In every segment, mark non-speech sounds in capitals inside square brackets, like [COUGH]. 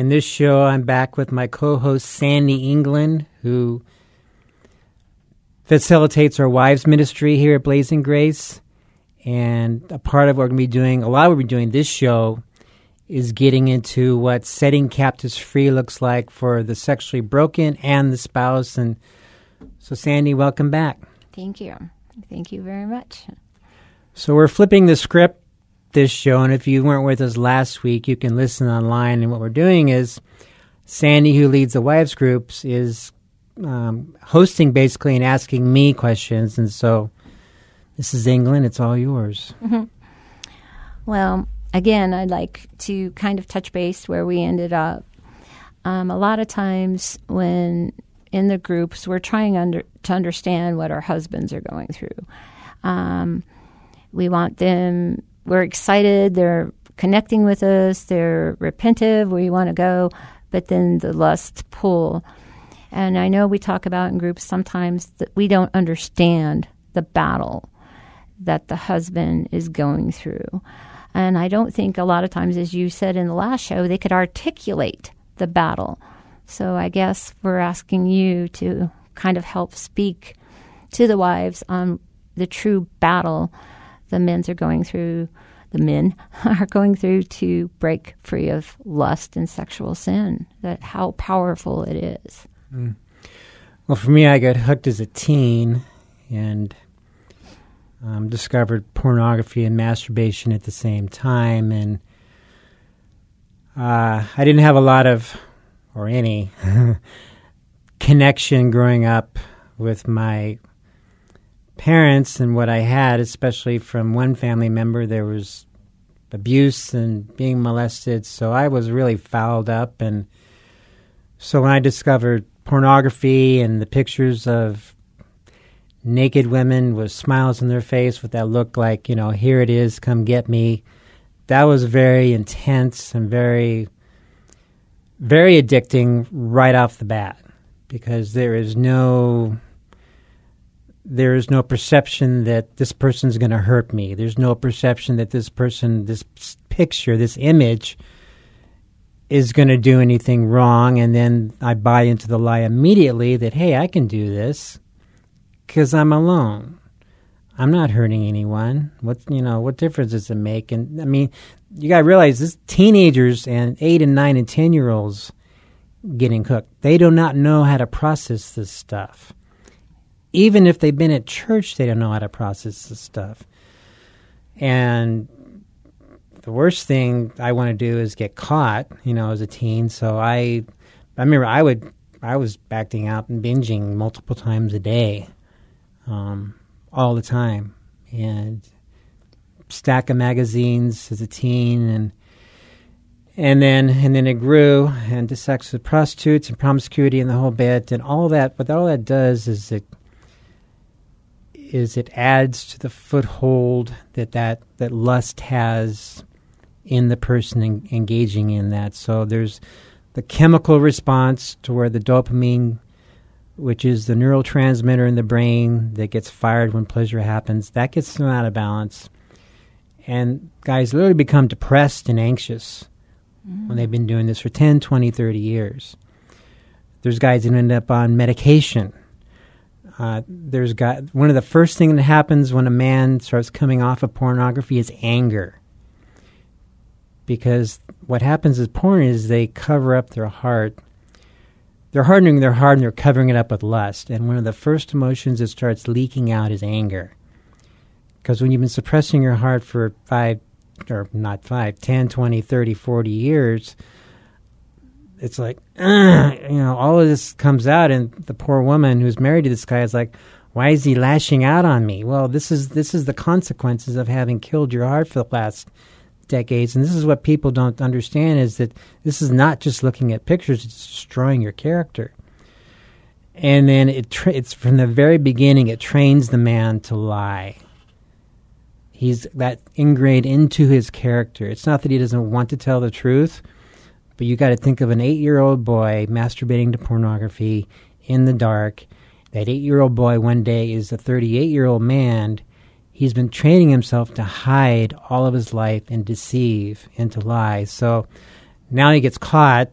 In this show, I'm back with my co host, Sandy England, who facilitates our wives' ministry here at Blazing Grace. And a part of what we're going to be doing, a lot of what we're doing this show, is getting into what setting captives free looks like for the sexually broken and the spouse. And so, Sandy, welcome back. Thank you. Thank you very much. So we're flipping the script this show, and if you weren't with us last week, you can listen online. And what we're doing is Sandy, who leads the wives groups, is um, hosting basically and asking me questions. And so, this is England. It's all yours. Well, again, I'd like to kind of touch base where we ended up. Um, a lot of times when in the groups, we're trying under, to understand what our husbands are going through. Um, we want them, we're excited, they're connecting with us, they're repentive, we want to go, but then the lust pull. And I know we talk about in groups sometimes that we don't understand the battle that the husband is going through. And I don't think a lot of times, as you said in the last show, they could articulate the battle. So I guess we're asking you to kind of help speak to the wives on the true battle the men's are going through, the men [LAUGHS] are going through to break free of lust and sexual sin. That how powerful it is. Well, for me, I got hooked as a teen and um, discovered pornography and masturbation at the same time. And uh, I didn't have a lot of, or any, [LAUGHS] connection growing up with my parents and what I had, especially from one family member. There was abuse and being molested. So I was really fouled up. And so when I discovered pornography and the pictures of naked women with smiles on their face with that look like, you know, here it is, come get me, that was very intense and very, very addicting right off the bat because there is no there is no perception that this person's going to hurt me. There's no perception that this person, this picture, this image is going to do anything wrong. And then I buy into the lie immediately that, hey, I can do this because I'm alone. I'm not hurting anyone. What you know? What difference does it make? And I mean, you got to realize this: teenagers and eight and nine and ten year olds getting cooked. They do not know how to process this stuff even if they've been at church, they don't know how to process this stuff. And the worst thing I want to do is get caught, you know, as a teen. So I, I remember I would, I was acting out and binging multiple times a day, um, all the time, and stack of magazines as a teen, and and then and then it grew and into sex with prostitutes and promiscuity and the whole bit and all that. But all that does is it is it adds to the foothold that that, that lust has in the person en- engaging in that. So there's the chemical response to where the dopamine, which is the neurotransmitter in the brain that gets fired when pleasure happens, that gets thrown out of balance. And guys literally become depressed and anxious when they've been doing this for 10, 20, 30 years. There's guys that end up on medication uh, there's got one of the first things that happens when a man starts coming off of pornography is anger, because what happens is porn is they cover up their heart. They're hardening their heart and they're covering it up with lust. And one of the first emotions that starts leaking out is anger. Because when you've been suppressing your heart for five, or not five, 10, 20, 30, 40 years, it's like, you know, all of this comes out, and the poor woman who's married to this guy is like, why is he lashing out on me? Well, this is this is the consequences of having killed your heart for the last decades, and this is what people don't understand is that this is not just looking at pictures; it's destroying your character. And then it tra- it's from the very beginning it trains the man to lie. He's that ingrained into his character. It's not that he doesn't want to tell the truth, but you got to think of an eight-year-old boy masturbating to pornography in the dark. That eight-year-old boy one day is a 38-year-old man. He's been training himself to hide all of his life and deceive and to lie. So now he gets caught,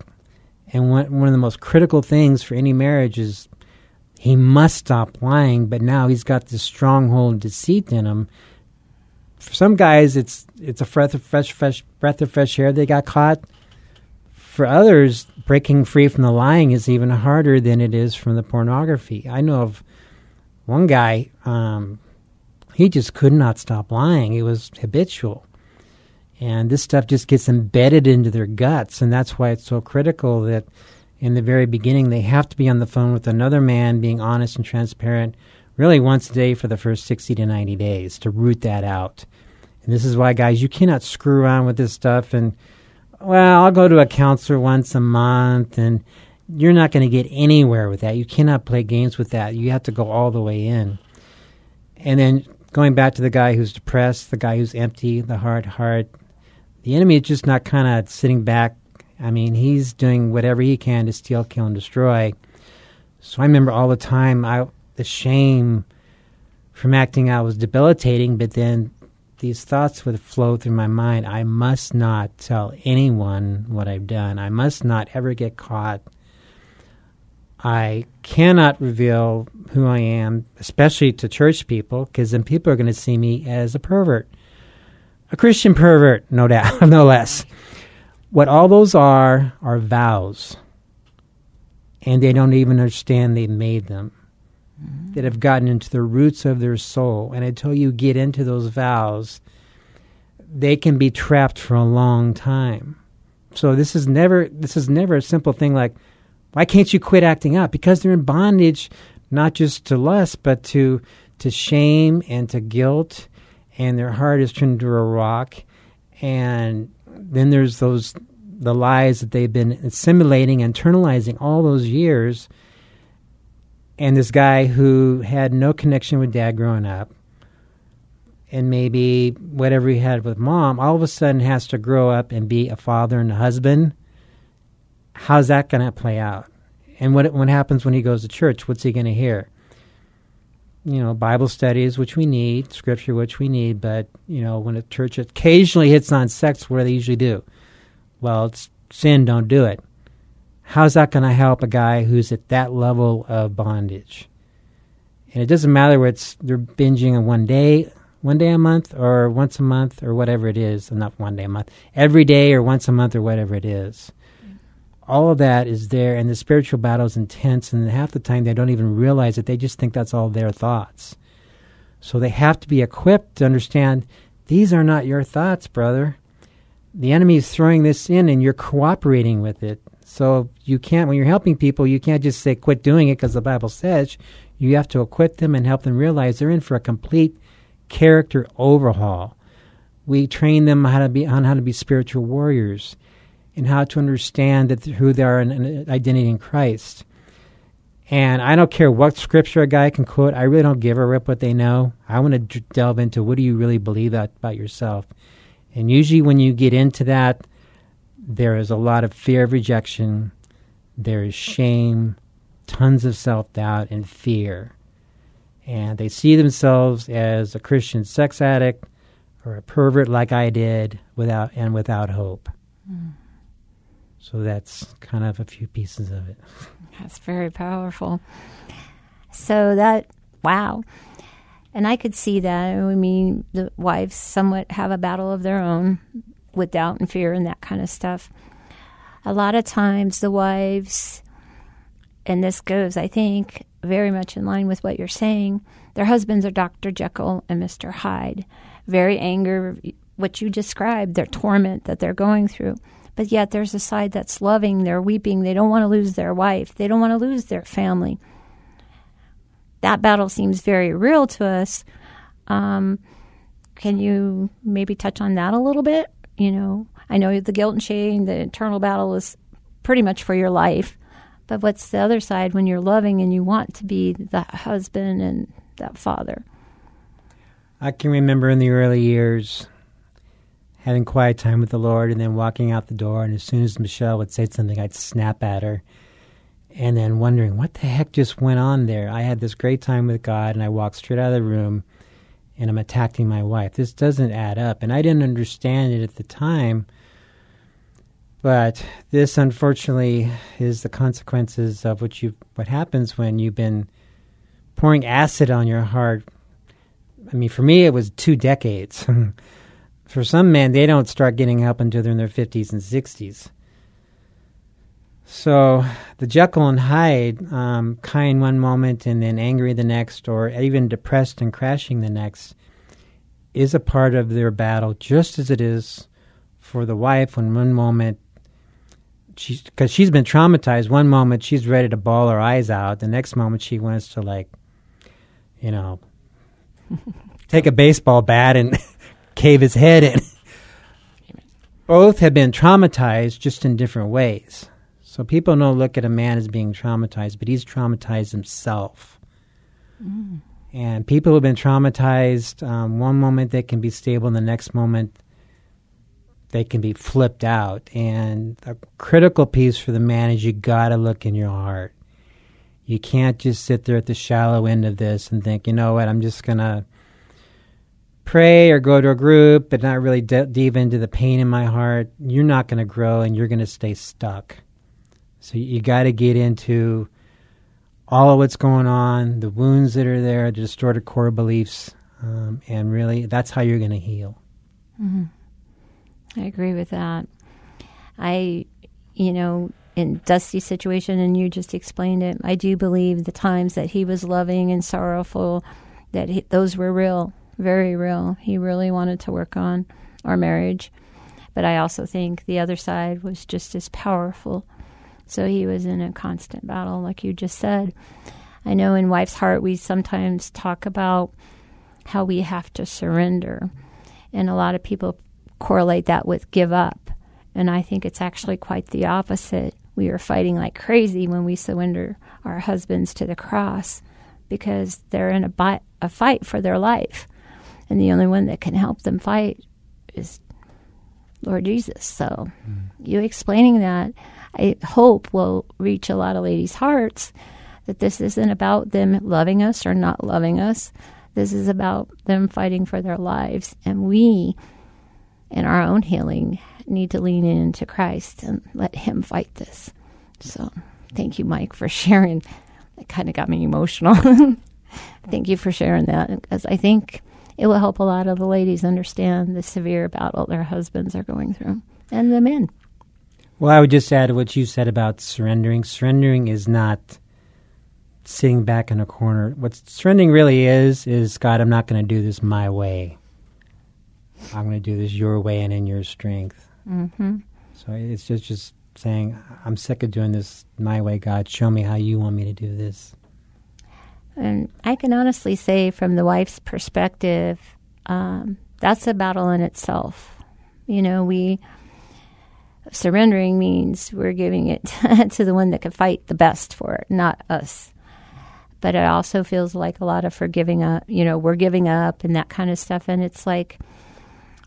and one, one of the most critical things for any marriage is he must stop lying. But now he's got this stronghold of deceit in him. For some guys, it's it's a breath of fresh, fresh breath of fresh air. They got caught. For others, breaking free from the lying is even harder than it is from the pornography. I know of one guy. Um, he just could not stop lying. It was habitual. And this stuff just gets embedded into their guts. And that's why it's so critical that in the very beginning they have to be on the phone with another man, being honest and transparent, really once a day for the first 60 to 90 days to root that out. And this is why, guys, you cannot screw around with this stuff and, well, I'll go to a counselor once a month and you're not going to get anywhere with that. You cannot play games with that. You have to go all the way in. And then going back to the guy who's depressed, the guy who's empty, the hard heart, the enemy is just not kind of sitting back. I mean, he's doing whatever he can to steal, kill, and destroy. So I remember all the time, I the shame from acting out was debilitating. But then these thoughts would flow through my mind. I must not tell anyone what I've done. I must not ever get caught. I cannot reveal who I am, especially to church people, because then people are going to see me as a pervert, a Christian pervert, no doubt, [LAUGHS] no less. What all those are are vows, and they don't even understand they made them. That have gotten into the roots of their soul, and until you get into those vows, they can be trapped for a long time. So this is never this is never a simple thing like why can't you quit acting out? Because they're in bondage not just to lust but to to shame and to guilt and their heart is turned to a rock and then there's those the lies that they've been assimilating internalizing all those years and this guy who had no connection with dad growing up and maybe whatever he had with mom all of a sudden has to grow up and be a father and a husband. How's that going to play out? And what what happens when he goes to church? What's he going to hear? You know bible studies which we need scripture which we need but you know when a church occasionally hits on sex do they usually do? Well it's sin don't do it how's that going to help a guy who's at that level of bondage? And it doesn't matter whether it's they're binging on one day one day a month or once a month or whatever it is. Not one day a month. Every day or once a month or whatever it is. Mm-hmm. All of that is there and the spiritual battle is intense and half the time they don't even realize it. They just think that's all their thoughts. So they have to be equipped to understand these are not your thoughts brother. The enemy is throwing this in and you're cooperating with it so you can't when you're helping people you can't just say quit doing it because the bible says you have to equip them and help them realize they're in for a complete character overhaul we train them how to be on how to be spiritual warriors and how to understand that who they are in, in uh, identity in Christ. And I don't care what scripture a guy can quote. I really don't give a rip what they know. I want to d- delve into what do you really believe about yourself. And usually, when you get into that, there is a lot of fear of rejection. There is shame, tons of self doubt, and fear. And they see themselves as a Christian sex addict or a pervert like I did, without and without hope. Mm. So that's kind of a few pieces of it. That's very powerful. So that wow. And I could see that. I mean, the wives somewhat have a battle of their own with doubt and fear and that kind of stuff. A lot of times, the wives, and this goes, I think, very much in line with what you're saying, their husbands are Dr. Jekyll and Mr. Hyde. Very anger, what you described, their torment that they're going through. But yet, there's a side that's loving, they're weeping, they don't want to lose their wife, they don't want to lose their family. That battle seems very real to us. Um, can you maybe touch on that a little bit? You know, I know the guilt and shame, the internal battle is pretty much for your life. But what's the other side when you're loving and you want to be that husband and that father? I can remember in the early years having quiet time with the Lord and then walking out the door. And as soon as Michelle would say something, I'd snap at her. And then wondering what the heck just went on there. I had this great time with God and I walked straight out of the room and I'm attacking my wife. This doesn't add up. And I didn't understand it at the time. But this, unfortunately, is the consequences of what you what happens when you've been pouring acid on your heart. I mean, for me, it was two decades. [LAUGHS] for some men, they don't start getting help until they're in their fifties and sixties. So the Jekyll and Hyde, um, kind one moment and then angry the next, or even depressed and crashing the next, is a part of their battle, just as it is for the wife when one moment she's because she's been traumatized. One moment she's ready to bawl her eyes out, the next moment she wants to like, you know, [LAUGHS] take a baseball bat and [LAUGHS] cave his head in. Both have been traumatized, just in different ways. So people don't look at a man as being traumatized, but he's traumatized himself. And people who've been traumatized, um, one moment they can be stable, and the next moment they can be flipped out. And the critical piece for the man is you got to look in your heart. You can't just sit there at the shallow end of this and think, you know what, I'm just going to pray or go to a group, but not really de- dive into the pain in my heart. You're not going to grow and you're going to stay stuck. So you got to get into all of what's going on, the wounds that are there, the distorted core beliefs, um, and really that's how you're going to heal. I agree with that. I, you know, in Dusty's situation, and you just explained it, I do believe the times that he was loving and sorrowful, that he, those were real, very real. He really wanted to work on our marriage. But I also think the other side was just as powerful. So he was in a constant battle, like you just said. I know in Wife's Heart, we sometimes talk about how we have to surrender. And a lot of people correlate that with give up. And I think it's actually quite the opposite. We are fighting like crazy when we surrender our husbands to the cross because they're in a, bi- a fight for their life. And the only one that can help them fight is Lord Jesus. So mm. you explaining that, I hope will reach a lot of ladies' hearts that this isn't about them loving us or not loving us. This is about them fighting for their lives. And we, in our own healing, need to lean into Christ and let Him fight this. So thank you, Mike, for [LAUGHS] sharing. It kind of got me emotional. [LAUGHS] thank you for sharing that because I think it will help a lot of the ladies understand the severe battle their husbands are going through and the men. Well, I would just add what you said about surrendering. Surrendering is not sitting back in a corner. What surrendering really is is God, I'm not going to do this my way. I'm going to do this your way and in your strength. Mm-hmm. So it's just just saying, I'm sick of doing this my way. God, show me how you want me to do this. And I can honestly say, from the wife's perspective, um, that's a battle in itself. You know, we surrendering means we're giving it [LAUGHS] to the one that can fight the best for it, not us. But it also feels like a lot of forgiving up. You know, we're giving up and that kind of stuff, and it's like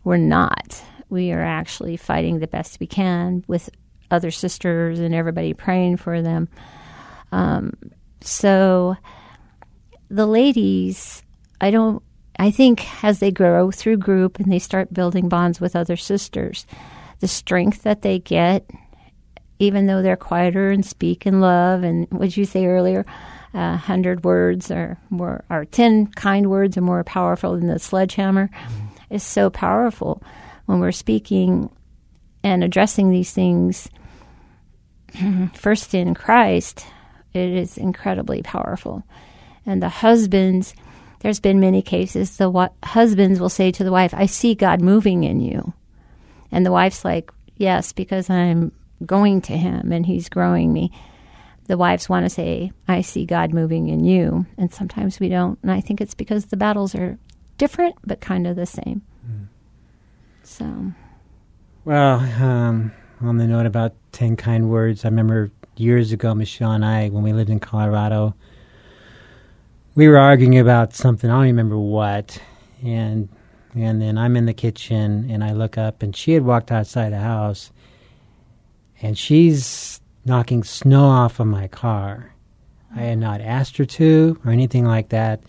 we're not. We are actually fighting the best we can with other sisters and everybody praying for them. Um, so the ladies, I don't, I think as they grow through group and they start building bonds with other sisters, the strength that they get, even though they're quieter and speak in love, and what you say earlier, a hundred words are more, or ten kind words are more powerful than the sledgehammer, mm-hmm. is so powerful when we're speaking and addressing these things [CLEARS THROAT] first in Christ, it is incredibly powerful. And the husbands, there's been many cases, the wa- husbands will say to the wife, I see God moving in you. And the wife's like, Yes, because I'm going to him and he's growing me. The wives want to say, I see God moving in you. And sometimes we don't. And I think it's because the battles are different, but kind of the same. So, Well, um, on the note about 10 kind words, I remember years ago, Michelle and I, when we lived in Colorado, we were arguing about something. I don't remember what. And and then I'm in the kitchen and I look up and she had walked outside the house and she's knocking snow off of my car. I had not asked her to or anything like that.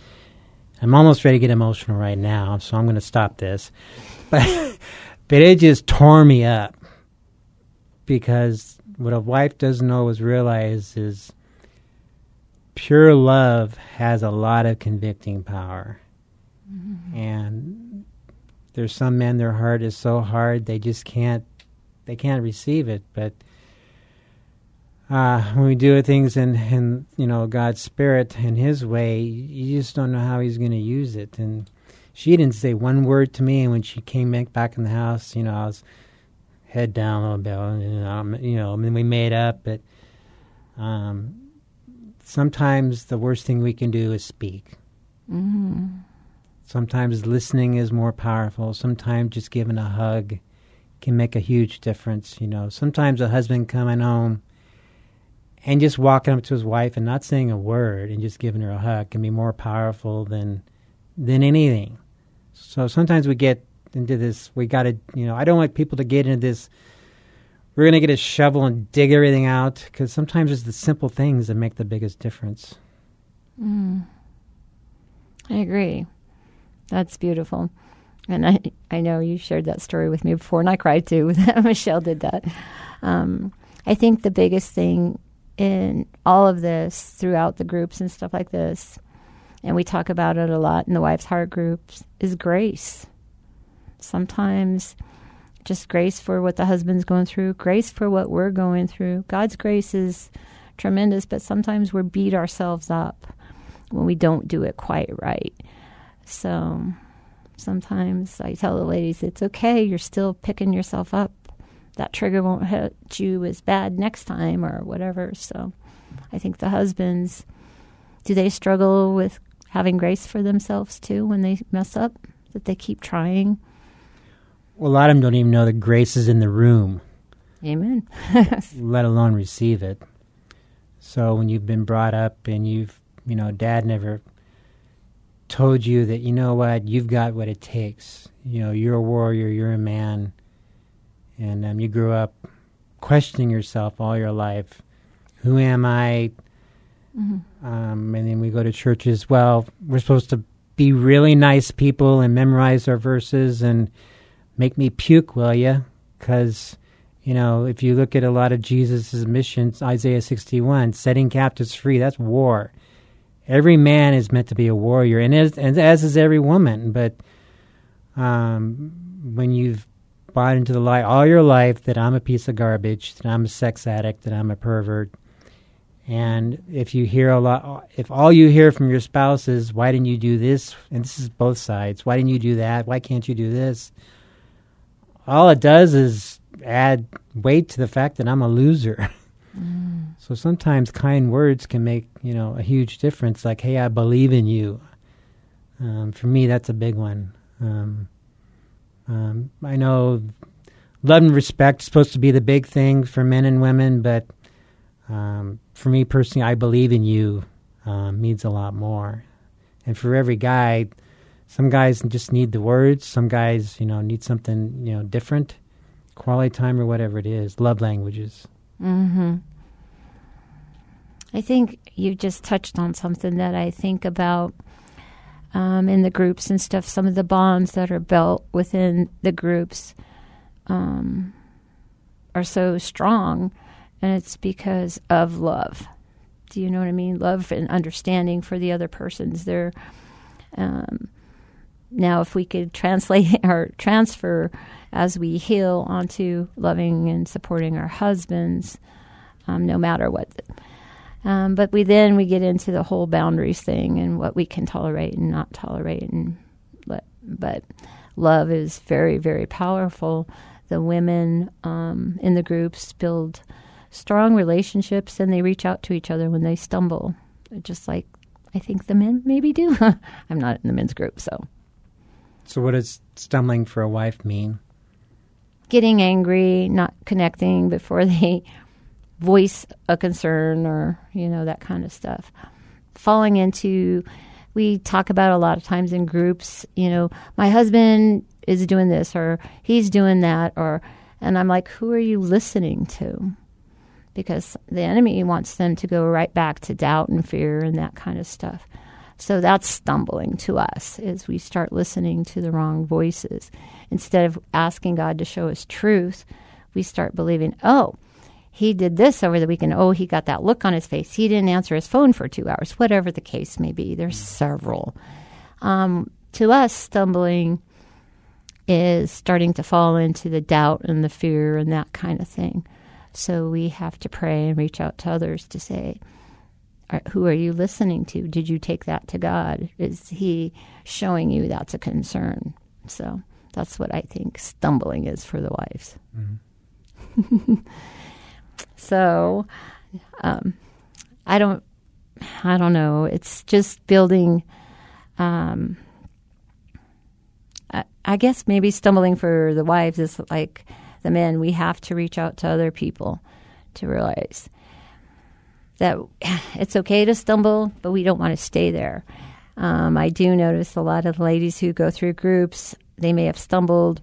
I'm almost ready to get emotional right now, so I'm going to stop this. [LAUGHS] But but it just tore me up because what a wife doesn't always realize is pure love has a lot of convicting power. Mm-hmm. And there's some men their heart is so hard they just can't they can't receive it. But uh, when we do things in, in you know God's spirit and His way, you just don't know how He's going to use it. And she didn't say one word to me. And when she came back in the house, you know, I was head down a little bit. You know, you know, and then we made up. But um, sometimes the worst thing we can do is speak. Sometimes listening is more powerful. Sometimes just giving a hug can make a huge difference. You know, sometimes a husband coming home and just walking up to his wife and not saying a word and just giving her a hug can be more powerful than than anything. So sometimes we get into this. We got to, you know, I don't want people to get into this. We're gonna get a shovel and dig everything out because sometimes it's the simple things that make the biggest difference. Mm. I agree. That's beautiful. And I, I know you shared that story with me before, and I cried too. [LAUGHS] Michelle did that. Um, I think the biggest thing in all of this throughout the groups and stuff like this, and we talk about it a lot in the Wife's Heart groups, is grace. Sometimes just grace for what the husband's going through, grace for what we're going through. God's grace is tremendous, but sometimes we beat ourselves up when we don't do it quite right. So sometimes I tell the ladies, it's okay, you're still picking yourself up. That trigger won't hit you as bad next time or whatever. So I think the husbands, do they struggle with having grace for themselves too when they mess up? That they keep trying? Well, a lot of them don't even know that grace is in the room. Amen. [LAUGHS] let alone receive it. So when you've been brought up and you've, you know, dad never told you that, you know what, you've got what it takes. You know, you're a warrior, you're a man. And um, you grew up questioning yourself all your life. Who am I? Um, and then we go to churches. Well, we're supposed to be really nice people and memorize our verses and make me puke, will you? Because you know, if you look at a lot of Jesus' missions, Isaiah 61, setting captives free, that's war. Every man is meant to be a warrior, and as, and as is every woman. But um, when you've bought into the lie all your life that I'm a piece of garbage, that I'm a sex addict, that I'm a pervert, and if you hear a lot, if all you hear from your spouse is, why didn't you do this? And this is both sides. Why didn't you do that? Why can't you do this? All it does is add weight to the fact that I'm a loser. [LAUGHS] So sometimes kind words can make, you know, a huge difference. Like, hey, I believe in you. Um, for me, that's a big one. Um, um, I know love and respect is supposed to be the big thing for men and women, but um, for me personally, I believe in you um, means a lot more. And for every guy, some guys just need the words. Some guys, you know, need something, you know, different, quality time or whatever it is. Love languages. Mm-hmm. I think you just touched on something that I think about um, in the groups and stuff. Some of the bonds that are built within the groups um, are so strong, and it's because of love. Do you know what I mean? Love and understanding for the other persons. They're um, now, if we could translate [LAUGHS] or transfer as we heal onto loving and supporting our husbands, um, no matter what. Um, but we then we get into the whole boundaries thing and what we can tolerate and not tolerate, and but, love is very very powerful. The women um, in the groups build strong relationships, and they reach out to each other when they stumble, just like I think the men maybe do. [LAUGHS] I'm not in the men's group, so So, what does stumbling for a wife mean? Getting angry, not connecting before [LAUGHS] they voice a concern or, you know, that kind of stuff. Falling into, we talk about a lot of times in groups, you know, my husband is doing this or he's doing that, or, and I'm like, who are you listening to? Because the enemy wants them to go right back to doubt and fear and that kind of stuff. So that's stumbling to us as we start listening to the wrong voices. Instead of asking God to show us truth, we start believing, oh, he did this over the weekend. Oh, he got that look on his face. He didn't answer his phone for two hours, whatever the case may be. There's several. Um, to us, stumbling is starting to fall into the doubt and the fear and that kind of thing. So we have to pray and reach out to others to say, who are you listening to? Did you take that to God? Is He showing you that's a concern? So that's what I think stumbling is for the wives. [LAUGHS] so um, I don't, I don't know. It's just building. Um, I, I guess maybe stumbling for the wives is like the men. We have to reach out to other people to realize that [SIGHS] it's okay to stumble, but we don't want to stay there. Um, I do notice a lot of ladies who go through groups, they may have stumbled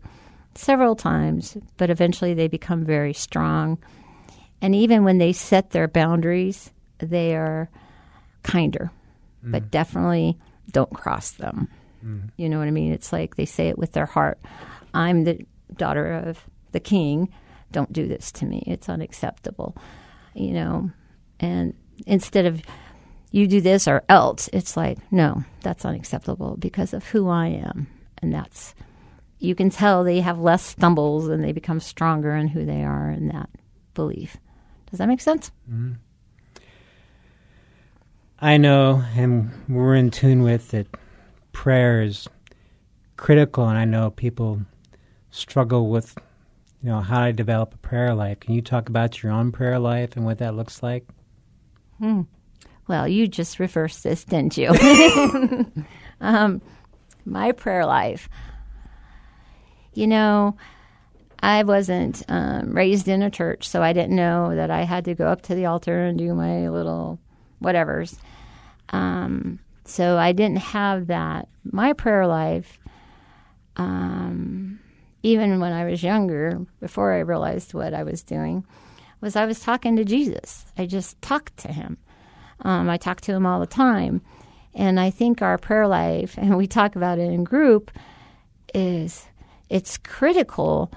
several times, but eventually they become very strong. And even when they set their boundaries, they are kinder, but mm-hmm. definitely don't cross them. Mm-hmm. You know what I mean? It's like they say it with their heart I'm the daughter of the king. Don't do this to me. It's unacceptable. You know, and instead of you do this or else, it's like, no, that's unacceptable because of who I am. And that's, you can tell they have less stumbles and they become stronger in who they are in that belief. Does that make sense? I know, and we're in tune with that prayer is critical, and I know people struggle with, you know, how to develop a prayer life. Can you talk about your own prayer life and what that looks like? Well, you just reversed this, didn't you? [LAUGHS] um, my prayer life. You know, I wasn't um, raised in a church, so I didn't know that I had to go up to the altar and do my little whatevers. Um, so I didn't have that. My prayer life, um, even when I was younger, before I realized what I was doing, was I was talking to Jesus. I just talked to him. Um, I talked to him all the time. And I think our prayer life, and we talk about it in group, is it's critical.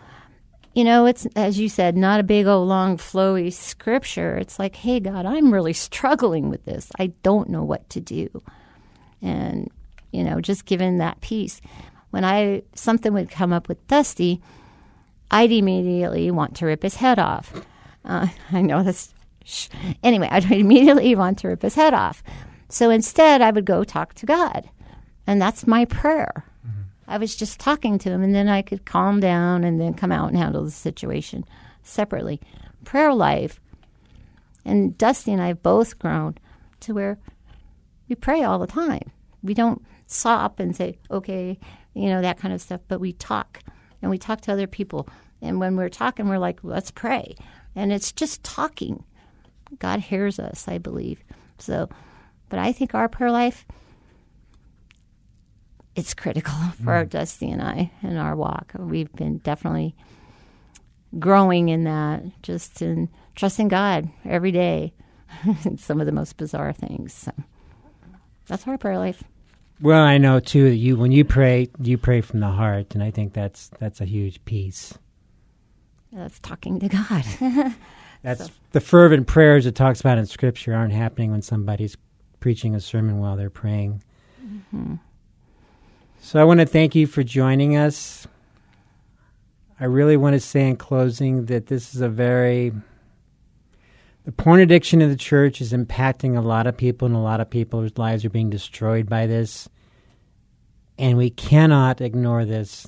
You know, it's, as you said, not a big old long flowy scripture. It's like, hey, God, I'm really struggling with this. I don't know what to do. And, you know, just given that peace. When I, something would come up with Dusty, I'd immediately want to rip his head off. Uh, [LAUGHS] I know this. Sh- anyway, I'd immediately want to rip his head off. So instead, I would go talk to God. And that's my prayer. Mm-hmm. I was just talking to him, and then I could calm down and then come out and handle the situation separately. Prayer life. And Dusty and I have both grown to where we pray all the time. We don't stop and say, okay, you know, that kind of stuff, but we talk and we talk to other people. And when we're talking, we're like, let's pray. And it's just talking. God hears us, I believe. So, but I think our prayer life, it's critical [LAUGHS] for mm. Dusty and I in our walk. We've been definitely growing in that, just in trusting God every day. [LAUGHS] Some of the most bizarre things. So that's our prayer life. Well, I know too that you when you pray, you pray from the heart, and I think that's that's a huge piece. That's talking to God. [LAUGHS] That's the fervent prayers it talks about in Scripture aren't happening when somebody's preaching a sermon while they're praying. Mm-hmm. So I want to thank you for joining us. I really want to say in closing that this is a very the porn addiction in the church is impacting a lot of people and a lot of people's lives are being destroyed by this. And we cannot ignore this.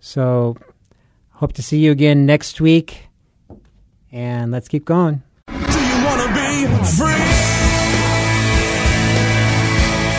So hope to see you again next week. And let's keep going.